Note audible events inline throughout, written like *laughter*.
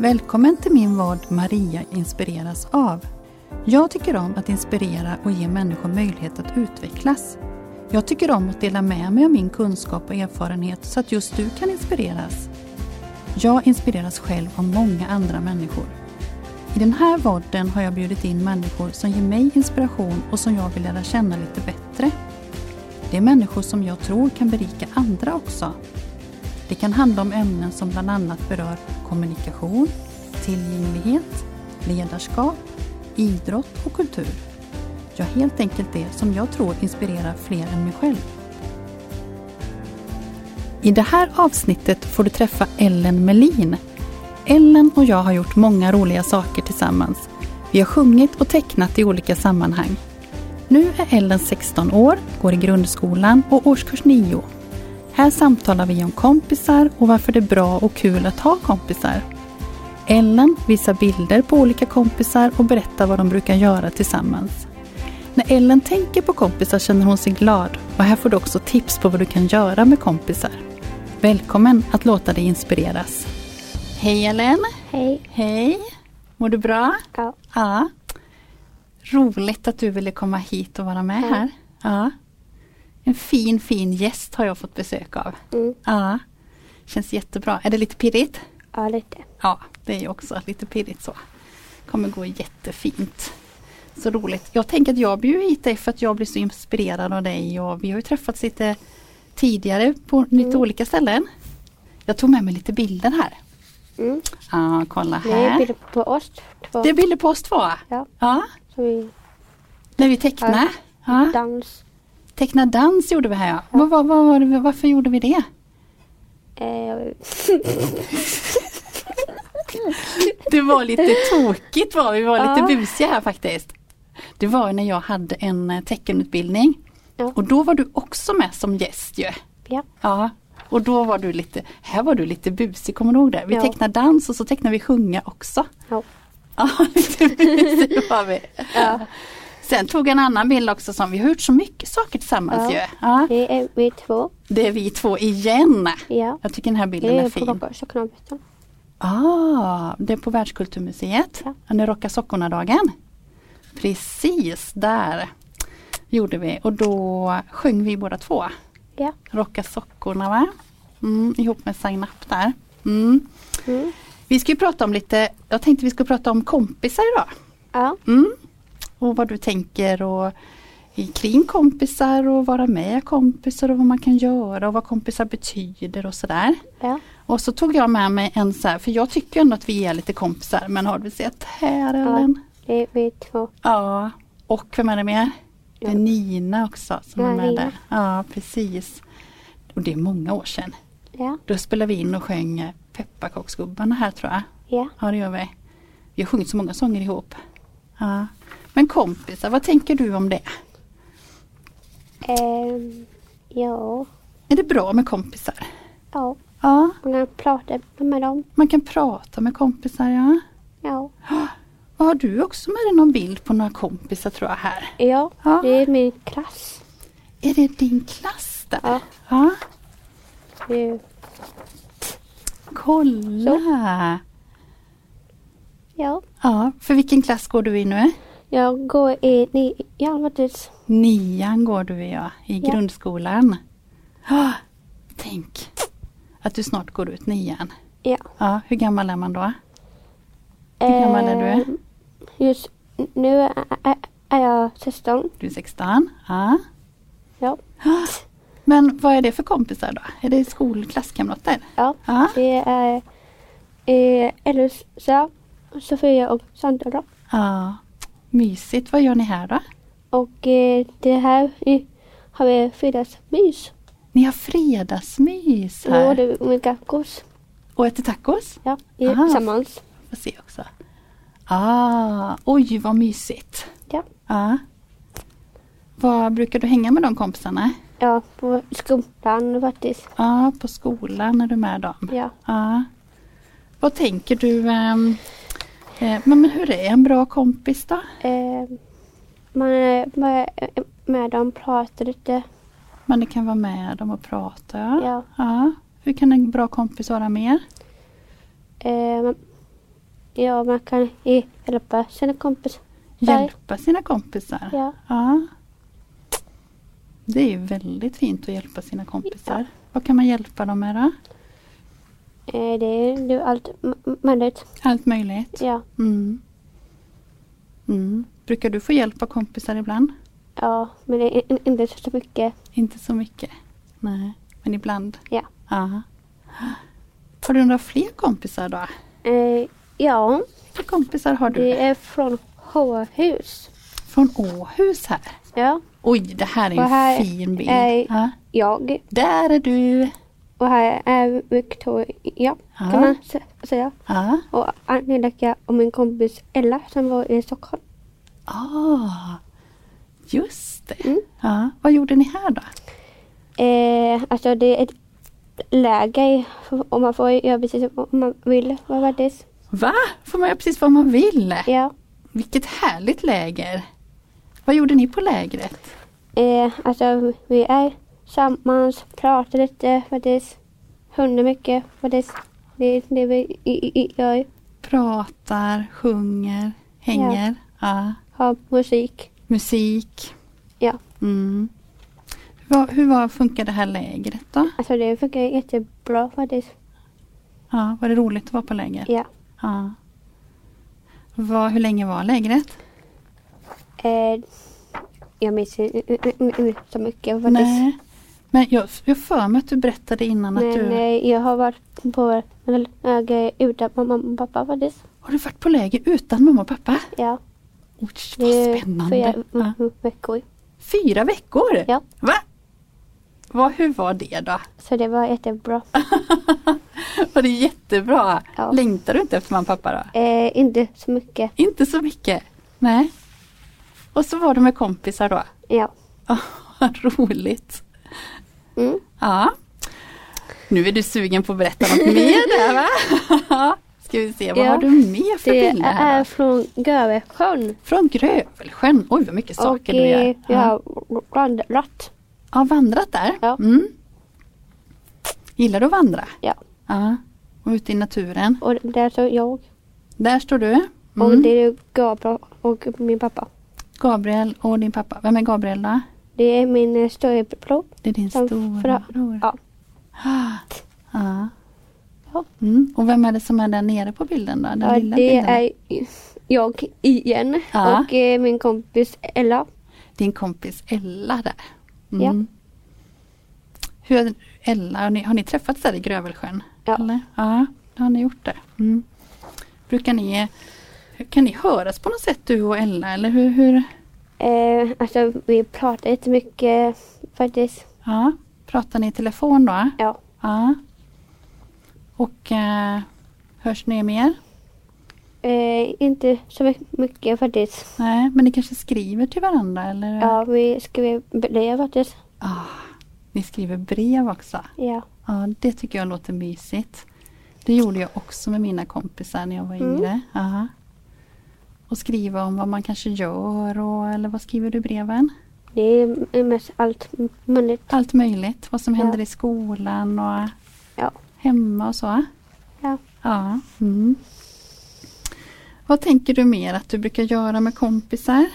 Välkommen till min vad Maria inspireras av. Jag tycker om att inspirera och ge människor möjlighet att utvecklas. Jag tycker om att dela med mig av min kunskap och erfarenhet så att just du kan inspireras. Jag inspireras själv av många andra människor. I den här vodden har jag bjudit in människor som ger mig inspiration och som jag vill lära känna lite bättre. Det är människor som jag tror kan berika andra också. Det kan handla om ämnen som bland annat berör kommunikation, tillgänglighet, ledarskap, idrott och kultur. Ja, helt enkelt det som jag tror inspirerar fler än mig själv. I det här avsnittet får du träffa Ellen Melin. Ellen och jag har gjort många roliga saker tillsammans. Vi har sjungit och tecknat i olika sammanhang. Nu är Ellen 16 år, går i grundskolan och årskurs 9. Här samtalar vi om kompisar och varför det är bra och kul att ha kompisar. Ellen visar bilder på olika kompisar och berättar vad de brukar göra tillsammans. När Ellen tänker på kompisar känner hon sig glad och här får du också tips på vad du kan göra med kompisar. Välkommen att låta dig inspireras. Hej Ellen! Hej. Hej! Mår du bra? Ja. Ja. Roligt att du ville komma hit och vara med Ja. här. Ja. En fin, fin gäst har jag fått besök av. Mm. Ja. Känns jättebra. Är det lite pirrigt? Ja, lite. Ja, det är ju också lite pirrigt så. Kommer gå jättefint. Så roligt. Jag tänker att jag bjuder hit dig för att jag blir så inspirerad av dig och vi har ju träffats lite tidigare på lite Mm. olika ställen. Jag tog med mig lite bilder här. Mm. Ja, kolla Det är här. bilder på oss två. Det är bilder på oss två. Ja. Ja, vi när vi tecknade. Ja. Ja. dans. Teckna dans gjorde vi här ja. Vad, var det- varför gjorde vi det? Eh, *laughs* Det var lite tokigt var vi, var lite Ja. busiga här faktiskt. Det var när jag hade en eh, teckenutbildning. Ja. Och då var du också med som gäst ju. ja. Ja. Och då var du lite, här var du lite busig, kommer du ihåg det? Vi Ja. tecknade dans och så tecknade vi sjunga också. Ja. Ja, *laughs* lite busig var vi. Ja. Sen tog en annan bild också som vi har gjort så mycket saker tillsammans Ja. ju. Ja. Det är vi två. Det är vi två igen. Ja. Jag tycker den här bilden är är på fin. Sockernabyten. Ah, det är på Världskulturmuseet. Ja. När Rocka sockorna-dagen. Precis, där gjorde vi och då sjöng vi båda två. Ja. Rocka sockorna va? Mm, ihop med Sign Up där. Mm. Mm. Vi ska ju prata om lite, jag tänkte vi ska prata om kompisar idag. Ja. Mm. Och vad du tänker och kring kompisar och vara med kompisar och vad man kan göra och vad kompisar betyder och sådär. Ja. Och så tog jag med mig en så här, för jag tycker ändå att vi är lite kompisar men har du sett här Ellen? Det är vi två. Ja. Och vem är det mer? Det är Ja. Nina också som Ja, är med Nina. där. Ja precis. Och det är många år sedan. Ja. Då spelade vi in och sjöng Pepparkaksgubbarna här tror jag. Ja. Ja det gör vi. Vi har sjungit så många sånger ihop. Ja. Men kompisar, vad tänker du om det? Ehm, ja. Är det bra med kompisar? Ja. Ja, Man kan prata med dem. man kan prata med kompisar ja. Ja. Och har du också med dig någon bild på några kompisar tror jag här? Ja. Ja. Det är min klass. Är det din klass där? Ja. ja. Kolla! Ja. Ja, för vilken klass går du i nu? Jag går i nian faktiskt. Nian går du i ja, i Ja. grundskolan. Ah, tänk att du snart går ut nian. Ja. Ja, hur gammal är man då? Hur gammal är du? Ehm, Just nu är, är, är jag 16. Du är 16. Ja. Ja. Ah, Men vad är det för kompisar då? Är det skolklasskamrater? Ja. Ja. Det är eh, Elsa, Sofia och Sandra. Ja. Mysigt. Vad gör ni här då? Och eh, det här i, har vi fredagsmys. Ni har fredagsmys Då här. är det med tacos. Och äter tacos? Ja, i, Aha. tillsammans. Får se också. Ah, oj vad mysigt. Ja. Ja. Vad brukar du hänga med de kompisarna? Ja, på skolan faktiskt. Ja, på skolan är du med dem. Ja. Ja. Vad tänker du? eh, men, men hur är en bra kompis då? Eh, man är med, med dem, pratar lite. Man kan vara med dem och prata. Ja. Ja. Ja. Hur kan en bra kompis vara mer? Eh, Ja, man kan hjälpa sina kompisar. Hjälpa sina kompisar. Ja. Ja. Det är väldigt fint att hjälpa sina kompisar. Vad kan man hjälpa dem med då? Eh, det är allt möjligt. Allt möjligt. Ja. Mm. Mm. Brukar du få hjälp av kompisar ibland? ja, men det är in- inte så mycket. Inte så mycket. Nej, men ibland. Ja. Ja. Har du några fler kompisar då? Eh, ja, Vilka kompisar har du? det är från Håhus. Från Åhus här. Ja, Oj, det här är en här fin bild. är- Ja. jag. Där är du. Och här är Victoria, Ja. kan man sä- säga. Ja. Och Angelica och min kompis Ella som var i Stockholm. Ah, just det. Mm. Ja. Vad gjorde ni här då? Eh, alltså det är ett läger och man får göra precis vad man vill. Vad var det? Va? Får man göra precis vad man vill? Ja. Vilket härligt läger. Vad gjorde ni på lägret? Eh, alltså vi är tillsammans, pratar lite faktiskt. Hundar mycket faktiskt. Det är det vi i- i- gör. Pratar, sjunger, hänger. Ja. Har musik. Musik. Ja. Mm. Hur, var- hur var, funkar det här lägret då? Alltså det funkar jättebra faktiskt. Ja, var det roligt att vara på läger? Ja. Ja. Vad, hur länge var lägret? Eh, jag minns inte så mycket faktiskt. Nej. Men jag jag för mig att du berättade innan att Men du... eh, jag har varit på läger utan mamma och pappa faktiskt. Har du varit på läger utan mamma och pappa? Ja. Oj, vad spännande. fyra veckor. Fyra veckor? Ja. Va? Vad, hur var det då? Så det var jättebra. *laughs* var det jättebra? Ja. Längtar du inte efter mamma och pappa då? Eh, inte så mycket. Inte så mycket? Nej. Och så var du med kompisar då? Ja. Ja, *laughs* vad roligt. Mm. Ja. Nu är du sugen på att berätta något mer där va? *laughs* Ska vi se, vad Ja. har du mer för Det bilder här är från Gövesjön. Från Grövelsjön. Oj vad mycket saker och du eh, gör. jag Ja. har vandrat. ja, vandrat där. Ja. Mm. Gillar du att vandra? Ja. Ja. Och ute i naturen. Och där står jag. Där står du. Och Mm. det är Gabriel och min pappa. Gabriel och din pappa. Vem är Gabriel då? Det är min eh, storebror. Det är din Som stora fra- bror. ja. *gasps* Ja. Ja. Mm. Och vem är det som är där nere på bilden då? Den Ja, lilla det bilden? är jag igen. Ja. Och eh, min kompis Ella. Din kompis Ella där. Ja. Hur, Ella, har ni, har ni träffats där i Grövelsjön? Ja. Eller? Ja, det har ni gjort det. Mm. Brukar ni, kan ni höras på något sätt du och Ella eller hur? hur? Eh, alltså vi pratar jättemycket faktiskt. Ja. Pratar ni i telefon då? Ja. Ja. Och eh, hörs ni mer? Eh, inte så my- mycket faktiskt. Nej, men ni kanske skriver till varandra eller? Ja, vi skrev brev faktiskt. Ah, ni skriver brev också? Ja. Ja, det tycker jag låter mysigt. Det gjorde jag också med mina kompisar när jag var Mm. yngre. Ja. Och skriva om vad man kanske gör och, eller vad skriver du i breven? Det är mest allt möjligt. Allt möjligt. Vad som Ja. händer i skolan och Ja. hemma och så. Ja. Ja. Mm. Vad tänker du mer att du brukar göra med kompisar?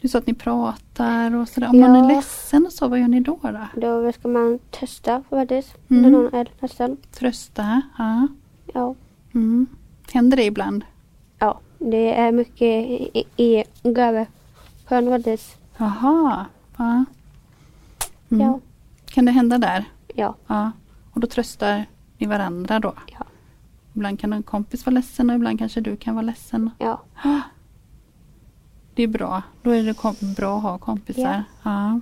Du sa att ni pratar och sådär. Om Ja. man är ledsen och så, vad gör ni då? då? Då ska man testa faktiskt. Mm. När någon är ledsen. Trösta? Ja. Ja. Mm. Händer det ibland? Det är mycket i, i faktiskt. Jaha. Ja. Mm. Ja. Kan det hända där? Ja. Ja. Och då tröstar ni varandra då? Ja. Ibland kan en kompis vara ledsen och ibland kanske du kan vara ledsen. Ja. Det är bra. Då är det bra att ha kompisar. Ja.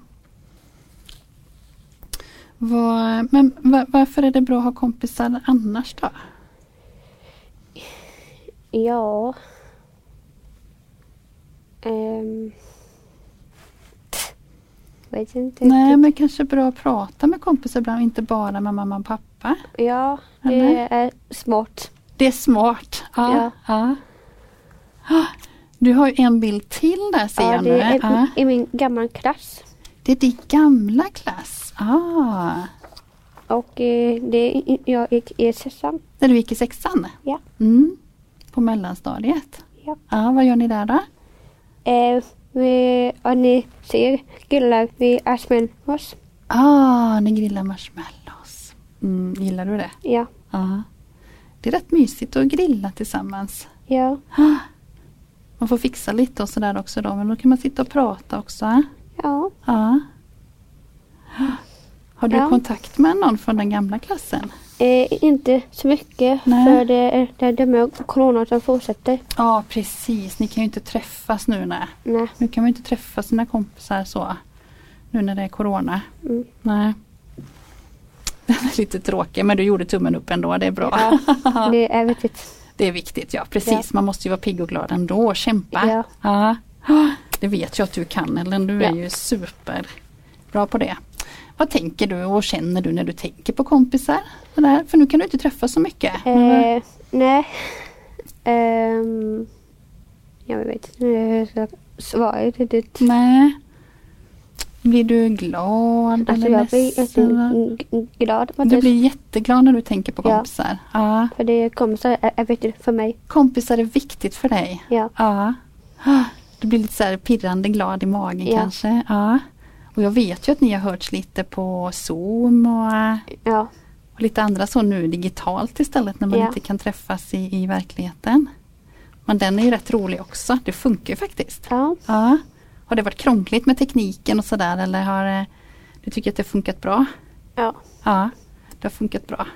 Vad- men va- varför är det bra att ha kompisar annars då? Ja. Ehm. Vet inte Nej men kanske bra att prata med kompisar ibland, inte bara med mamma och pappa. Ja, det Eller? är smart. Det är smart. Ja. Ja. ja. Ah, Du har ju en bild till där ser Ja, jag nu. det är Ja. i min gamla klass. Det är din gamla klass. Ah. Och eh, det jag gick i sexan. När du gick i sexan? Ja. Mm. på mellanstadiet. Ja. Ja, vad gör ni där då? Eh, vi, och ni ser gillar vi marshmallows. Ah, ni grillar marshmallows. Mm, gillar du det? Ja. Ja. Det är rätt mysigt att grilla tillsammans. Ja. Ah. Man får fixa lite och sådär också då, men då kan man sitta och prata också. Ja. Ja. Har du Ja. kontakt med någon från den gamla klassen? Eh, inte så mycket Nej. för det är det, det med corona som fortsätter. Ja precis, ni kan ju inte träffas nu nej. Nej. Nu kan man inte träffa sina kompisar så. Nu när det är Corona. Mm. Nej. Den är lite tråkig men du gjorde tummen upp ändå, det är bra. Ja, *laughs* det är viktigt. Det är viktigt, ja precis. Ja. Man måste ju vara pigg och glad ändå och kämpa. Ja. Ja. *gasps* Det vet jag att du kan Ellen, du är ju superbra på det. Vad tänker du och känner du när du tänker på kompisar? Där? För nu kan du inte träffa så mycket. Eh, nej. Ehm, jag vet inte hur jag ska svara riktigt. Nej. Blir du glad Alltså eller jag blir jätteglad att Du blir jätteglad när du tänker på Ja. kompisar. Ja. för det kompisar är, är viktigt för mig. Kompisar är viktigt för dig. Ja. Ja. Du blir lite så pirrande glad i magen Ja. kanske. Ja. Och jag vet ju att ni har hörts lite på Zoom och, Ja. och lite andra så nu digitalt istället när man Ja. inte kan träffas i, i verkligheten. Men den är ju rätt rolig också. Det funkar faktiskt. Ja. Ja. Har det varit krångligt med tekniken och sådär eller har eh, du tycker att det funkat bra? Ja. Ja, det har funkat bra.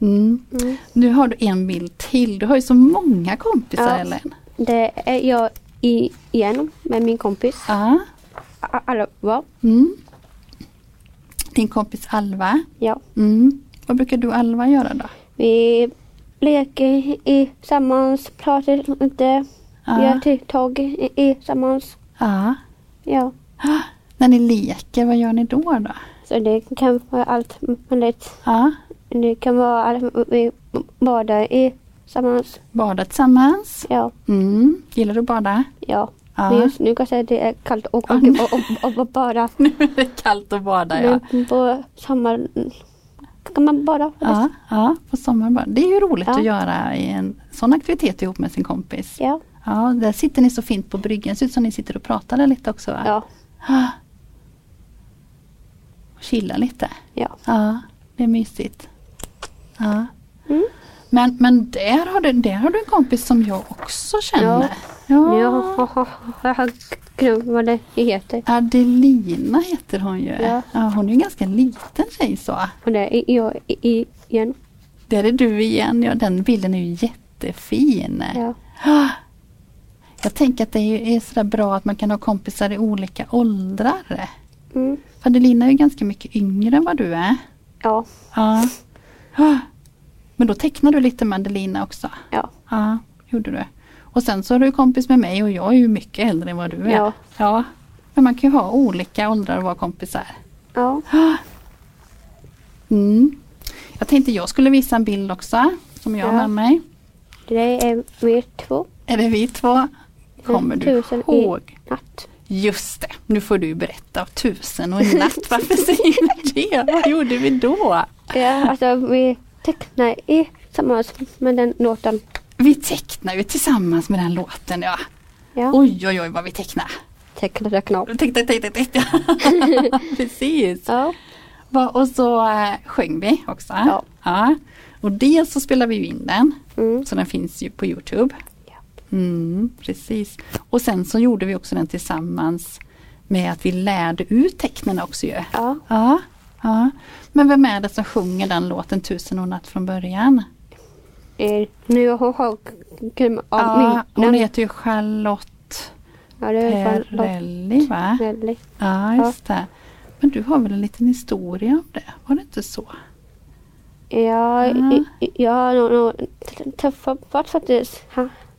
Mm. Mm. Nu har du en bild till. Du har ju så många kompisar Ja. Ellen. Det är jag i, igen med min kompis. Ja. A- Alla var. Mm. Din kompis Alva. Ja. Mm. Vad brukar du och Alva göra då? Vi leker i tillsammans, pratar lite, Ja. gör i, i tillsammans. Ja. Ja. Ah. När ni leker, vad gör ni då? då? Så det kan vara allt möjligt. Ja. Det kan vara allt vi badar i tillsammans. Bada tillsammans. Ja. Mm. Gillar du att bada? Ja. Ja. Men just nu kanske det är kallt och, och, och, och, bada. *laughs* Nu är det kallt att bada ja. Men på sommaren kan man bada. Ja, ja på sommaren bara. Det är ju roligt Ja. att göra i en sån aktivitet ihop med sin kompis. Ja. Ja, där sitter ni så fint på bryggan. Ser ut som ni sitter och pratar där lite också va? Ja. *gasps* Och chilla lite. Ja. Ja, det är mysigt. Ja. Mm. Men, men där, har du, där har du en kompis som jag också känner. Ja. Ja. Jag har, glömt vad det heter. Adelina heter hon ju. Ja. hon är ju en ganska liten tjej så. Och det är jag igen. Där är du igen. Ja, den bilden är ju jättefin. Ja. Jag tänker att det är är sådär bra att man kan ha kompisar i olika åldrar. Mm. För Adelina är ju ganska mycket yngre än vad du är. Ja. Ja. Men då tecknar du lite med Adelina också? Ja. Ja, gjorde du. Och sen så är du kompis med mig och jag är ju mycket äldre än vad du är. Ja. ja. Men man kan ju ha olika åldrar och vara kompisar. Ja. *gasps* Mm. Jag tänkte jag skulle visa en bild också som jag har Ja. med mig. Det är vi två. Är det vi två? Kommer du ihåg? natt. Just det, nu får du berätta. Tusen och en natt, varför säger du det? Vad gjorde vi då? Ja, alltså vi tecknar i tillsammans med den låten. Vi tecknar ju tillsammans med den låten ja. Ja. Oj oj oj vad vi tecknar. Teckna, teckna. Teckna, teckna, teckna. *laughs* Precis. Ja. Och så äh, sjöng vi också. Ja. ja. Och dels så spelar vi in den. Mm. Så den finns ju på Youtube. Ja. Mm, precis. Och sen så gjorde vi också den tillsammans med att vi lärde ut tecknen också ju. Ja. Ja, ja. Men vem är det som sjunger den låten Tusen och natt från början? Eh, Nu har jag av Ja, hon heter ju Charlotte Ja, är Perrelli va? Perrelli. Ja, just det. Men du har väl en liten historia om det? Var det inte så? Ja, jag har nog- träffat faktiskt.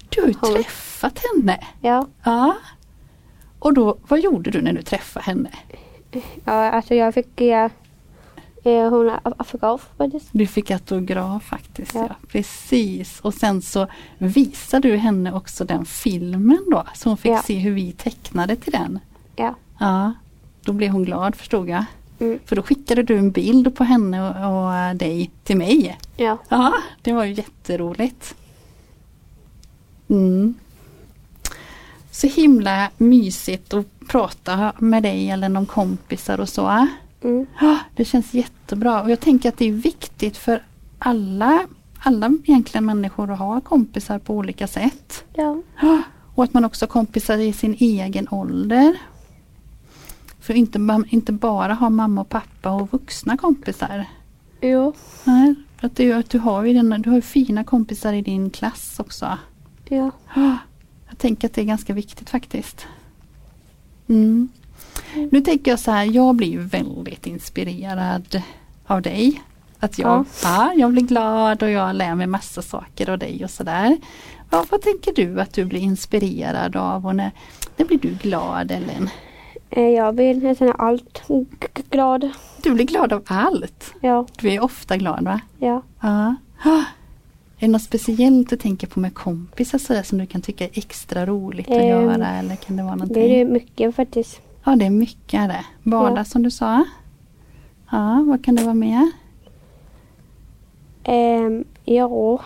Du har ju träffat henne. Ja. Ja. Och då, vad gjorde du när du träffade henne? ja, alltså jag fick ja, eh, hon är af- afgaf faktiskt. Du fick autograf faktiskt. Ja. Ja. Precis. Och sen så visade du henne också den filmen då. Så hon fick Ja. se hur vi tecknade till den. Ja. Ja. Då blev hon glad förstod jag. Mm. För då skickade du en bild på henne och, och eh, dig till mig. Ja. Ja, det var ju jätteroligt. Mm. Så himla mysigt att prata med dig eller någon kompisar och så. Mm. Det känns jättebra och jag tänker att det är viktigt för alla, alla egentligen människor att ha kompisar på olika sätt. Ja. Och att man också har kompisar i sin egen ålder. För inte, inte bara ha mamma och pappa och vuxna kompisar. Jo. Nej, att du, att du har ju den, du har fina kompisar i din klass också. Ja, Jag tänker att det är ganska viktigt faktiskt. Mm. Nu tänker jag så här, jag blir väldigt inspirerad av dig. Att jag, Ja. ja. jag blir glad och jag lär mig massa saker av dig och sådär. Ja, vad tänker du att du blir inspirerad av och när, när blir du glad Ellen? Eh, Jag blir nästan allt glad. Du blir glad av allt. Ja. Du är ofta glad va? Ja. Ja. Är det något speciellt du tänker på med kompisar sådär som du kan tycka är extra roligt att Ehm, göra eller kan det vara någonting? Det är mycket faktiskt. Ja det är mycket är det. Bada Ja. som du sa. Ja, vad kan det vara mer? Ehm, ja.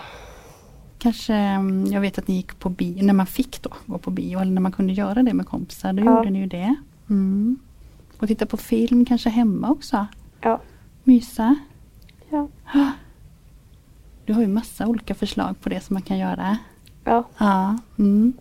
Kanske, mm, jag vet att ni gick på bio, när man fick då gå på bio eller när man kunde göra det med kompisar, då Ja. gjorde ni ju det. Mm. Och titta på film kanske hemma också. Ja. Mysa. Ja. *gasps* Du har ju massa olika förslag på det som man kan göra. Ja. Ja. Mm.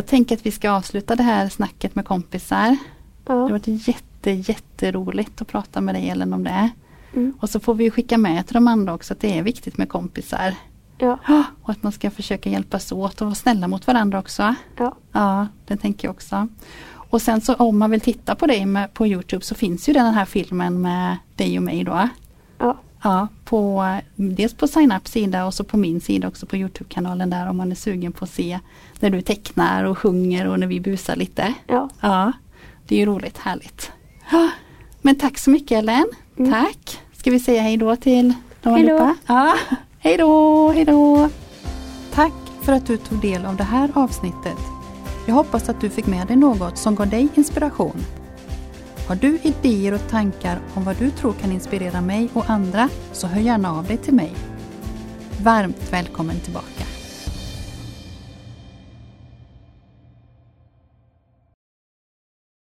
Jag tänker att vi ska avsluta det här snacket med kompisar. Det har Ja. varit jätte, jätteroligt att prata med dig Ellen om det. Mm. Och så får vi skicka med till de andra också att det är viktigt med kompisar. Ja. Ja, *gasps* Och att man ska försöka hjälpas åt och vara snälla mot varandra också. Ja. Ja, det tänker jag också. Och sen så om man vill titta på dig med, på Youtube så finns ju den här filmen med dig och mig då. Ja. Ja, på, dels på sign-up sida och så på min sida också på Youtube-kanalen där om man är sugen på att se när du tecknar och sjunger och när vi busar lite. Ja. Ja, det är ju roligt, härligt. Men tack så mycket Ellen. Mm. Tack. Ska vi säga hej då till de allihopa? Ja, hej då, hej då. Tack för att du tog del av det här avsnittet. Jag hoppas att du fick med dig något som gav dig inspiration. Har du idéer och tankar om vad du tror kan inspirera mig och andra så hör gärna av dig till mig. Varmt välkommen tillbaka.